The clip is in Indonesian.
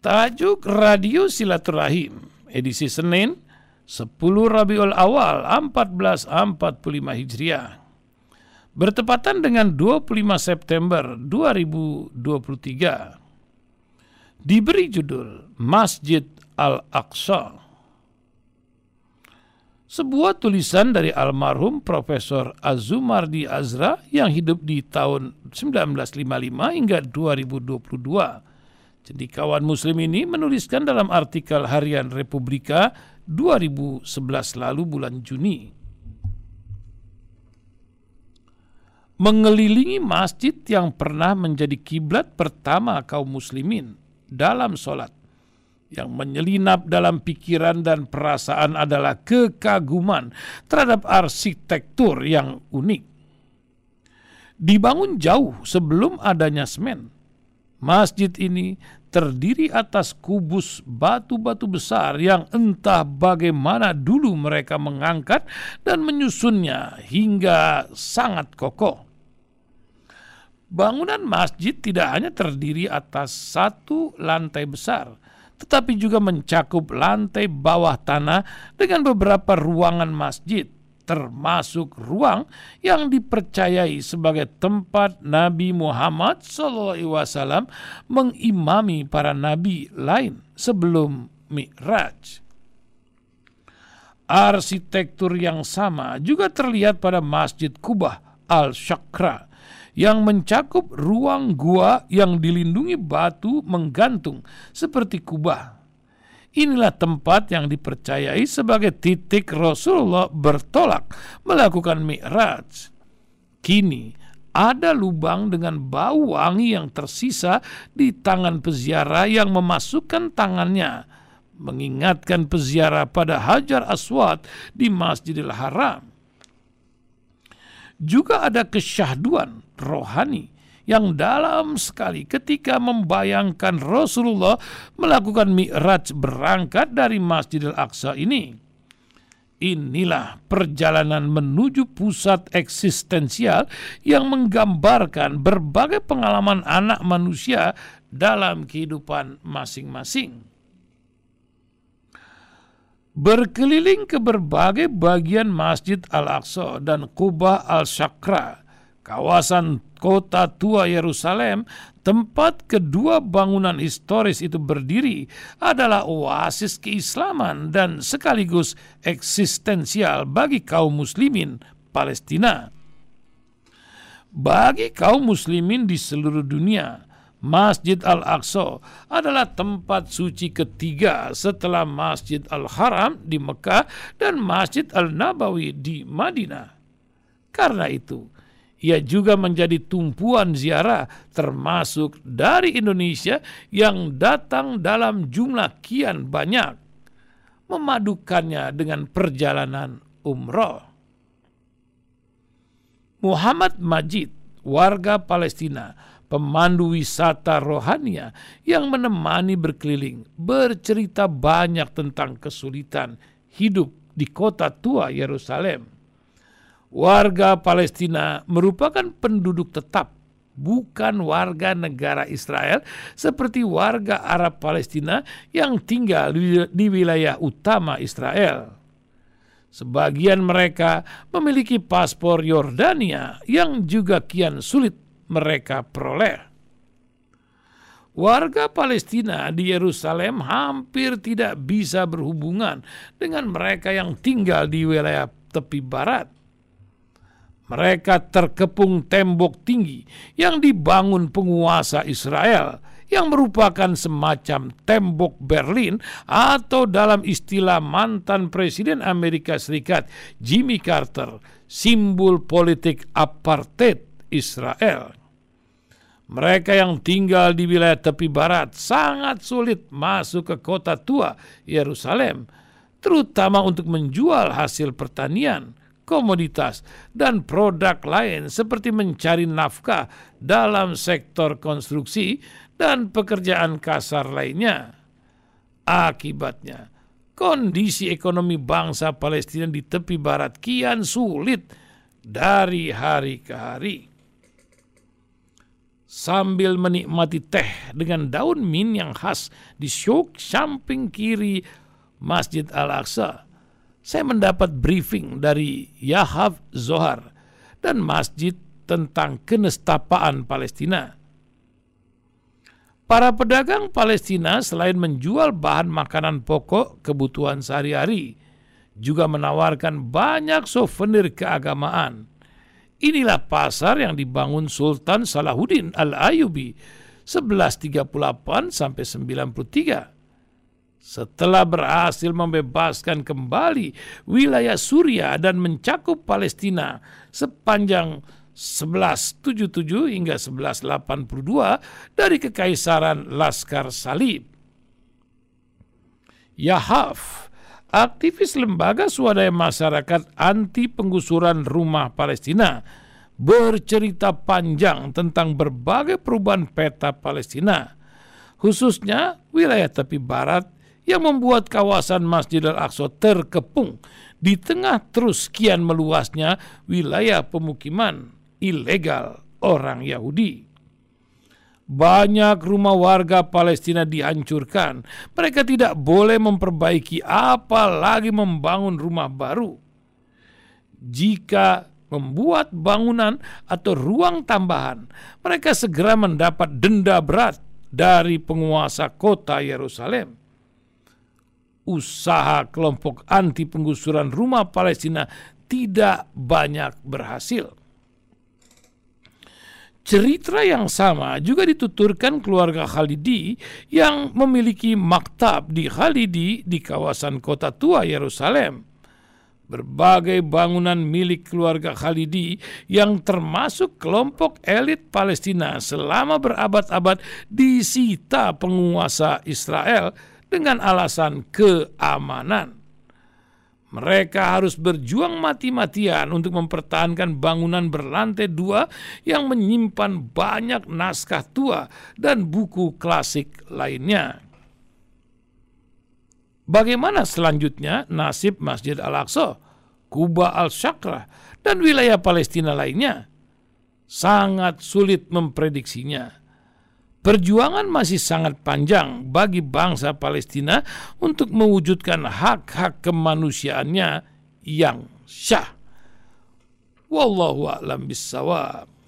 Tajuk Radio Silaturahim edisi Senin 10 Rabiul Awal 1445 Hijriah. Bertepatan dengan 25 September 2023 diberi judul Masjid Al-Aqsa. Sebuah tulisan dari almarhum Profesor Azumardi Azra yang hidup di tahun 1955 hingga 2022 Cendikawan Muslim ini menuliskan dalam artikel harian Republika 2011 lalu bulan Juni. Mengelilingi masjid yang pernah menjadi kiblat pertama kaum muslimin dalam sholat. Yang menyelinap dalam pikiran dan perasaan adalah kekaguman terhadap arsitektur yang unik. Dibangun jauh sebelum adanya semen, Masjid ini terdiri atas kubus batu-batu besar yang entah bagaimana dulu mereka mengangkat dan menyusunnya hingga sangat kokoh. Bangunan masjid tidak hanya terdiri atas satu lantai besar, tetapi juga mencakup lantai bawah tanah dengan beberapa ruangan masjid termasuk ruang yang dipercayai sebagai tempat Nabi Muhammad SAW mengimami para nabi lain sebelum Mi'raj. Arsitektur yang sama juga terlihat pada Masjid Kubah Al-Shakra yang mencakup ruang gua yang dilindungi batu menggantung seperti kubah Inilah tempat yang dipercayai sebagai titik Rasulullah bertolak melakukan mi'raj. Kini ada lubang dengan bau wangi yang tersisa di tangan peziarah yang memasukkan tangannya mengingatkan peziarah pada Hajar Aswad di Masjidil Haram. Juga ada kesyahduan rohani yang dalam sekali ketika membayangkan Rasulullah melakukan mi'raj berangkat dari Masjidil Aqsa ini. Inilah perjalanan menuju pusat eksistensial yang menggambarkan berbagai pengalaman anak manusia dalam kehidupan masing-masing. Berkeliling ke berbagai bagian Masjid Al-Aqsa dan Kubah Al-Shakra, kawasan kota tua Yerusalem, tempat kedua bangunan historis itu berdiri, adalah oasis keislaman dan sekaligus eksistensial bagi kaum muslimin Palestina. Bagi kaum muslimin di seluruh dunia, Masjid Al-Aqsa adalah tempat suci ketiga setelah Masjid Al-Haram di Mekah dan Masjid Al-Nabawi di Madinah. Karena itu, ia juga menjadi tumpuan ziarah termasuk dari Indonesia yang datang dalam jumlah kian banyak memadukannya dengan perjalanan umroh. Muhammad Majid, warga Palestina, pemandu wisata rohania yang menemani berkeliling, bercerita banyak tentang kesulitan hidup di kota tua Yerusalem warga Palestina merupakan penduduk tetap, bukan warga negara Israel seperti warga Arab Palestina yang tinggal di wilayah utama Israel. Sebagian mereka memiliki paspor Yordania yang juga kian sulit mereka peroleh. Warga Palestina di Yerusalem hampir tidak bisa berhubungan dengan mereka yang tinggal di wilayah tepi barat mereka terkepung tembok tinggi yang dibangun penguasa Israel yang merupakan semacam tembok Berlin atau dalam istilah mantan Presiden Amerika Serikat Jimmy Carter, simbol politik apartheid Israel. Mereka yang tinggal di wilayah tepi barat sangat sulit masuk ke kota tua Yerusalem, terutama untuk menjual hasil pertanian komoditas, dan produk lain seperti mencari nafkah dalam sektor konstruksi dan pekerjaan kasar lainnya. Akibatnya, kondisi ekonomi bangsa Palestina di tepi barat kian sulit dari hari ke hari. sambil menikmati teh dengan daun min yang khas di syuk samping kiri Masjid Al-Aqsa. Saya mendapat briefing dari Yahab Zohar dan masjid tentang kenestapaan Palestina. Para pedagang Palestina selain menjual bahan makanan pokok kebutuhan sehari-hari, juga menawarkan banyak souvenir keagamaan Inilah pasar yang dibangun Sultan Salahuddin Al-Ayubi 1138 sampai 93. Setelah berhasil membebaskan kembali wilayah Suria dan mencakup Palestina sepanjang 1177 hingga 1182 dari kekaisaran Laskar Salib. Yahaf aktivis lembaga swadaya masyarakat anti penggusuran rumah Palestina bercerita panjang tentang berbagai perubahan peta Palestina, khususnya wilayah tepi barat yang membuat kawasan Masjid Al-Aqsa terkepung di tengah terus kian meluasnya wilayah pemukiman ilegal orang Yahudi. Banyak rumah warga Palestina dihancurkan. Mereka tidak boleh memperbaiki, apalagi membangun rumah baru. Jika membuat bangunan atau ruang tambahan, mereka segera mendapat denda berat dari penguasa kota Yerusalem. Usaha kelompok anti penggusuran rumah Palestina tidak banyak berhasil Cerita yang sama juga dituturkan keluarga Khalidi yang memiliki maktab di Khalidi di kawasan kota tua Yerusalem. Berbagai bangunan milik keluarga Khalidi yang termasuk kelompok elit Palestina selama berabad-abad disita penguasa Israel dengan alasan keamanan. Mereka harus berjuang mati-matian untuk mempertahankan bangunan berlantai dua yang menyimpan banyak naskah tua dan buku klasik lainnya. Bagaimana selanjutnya nasib Masjid Al-Aqsa, Kuba Al-Shakra, dan wilayah Palestina lainnya? Sangat sulit memprediksinya Perjuangan masih sangat panjang bagi bangsa Palestina untuk mewujudkan hak-hak kemanusiaannya yang syah. Wallahu a'lam bissawab.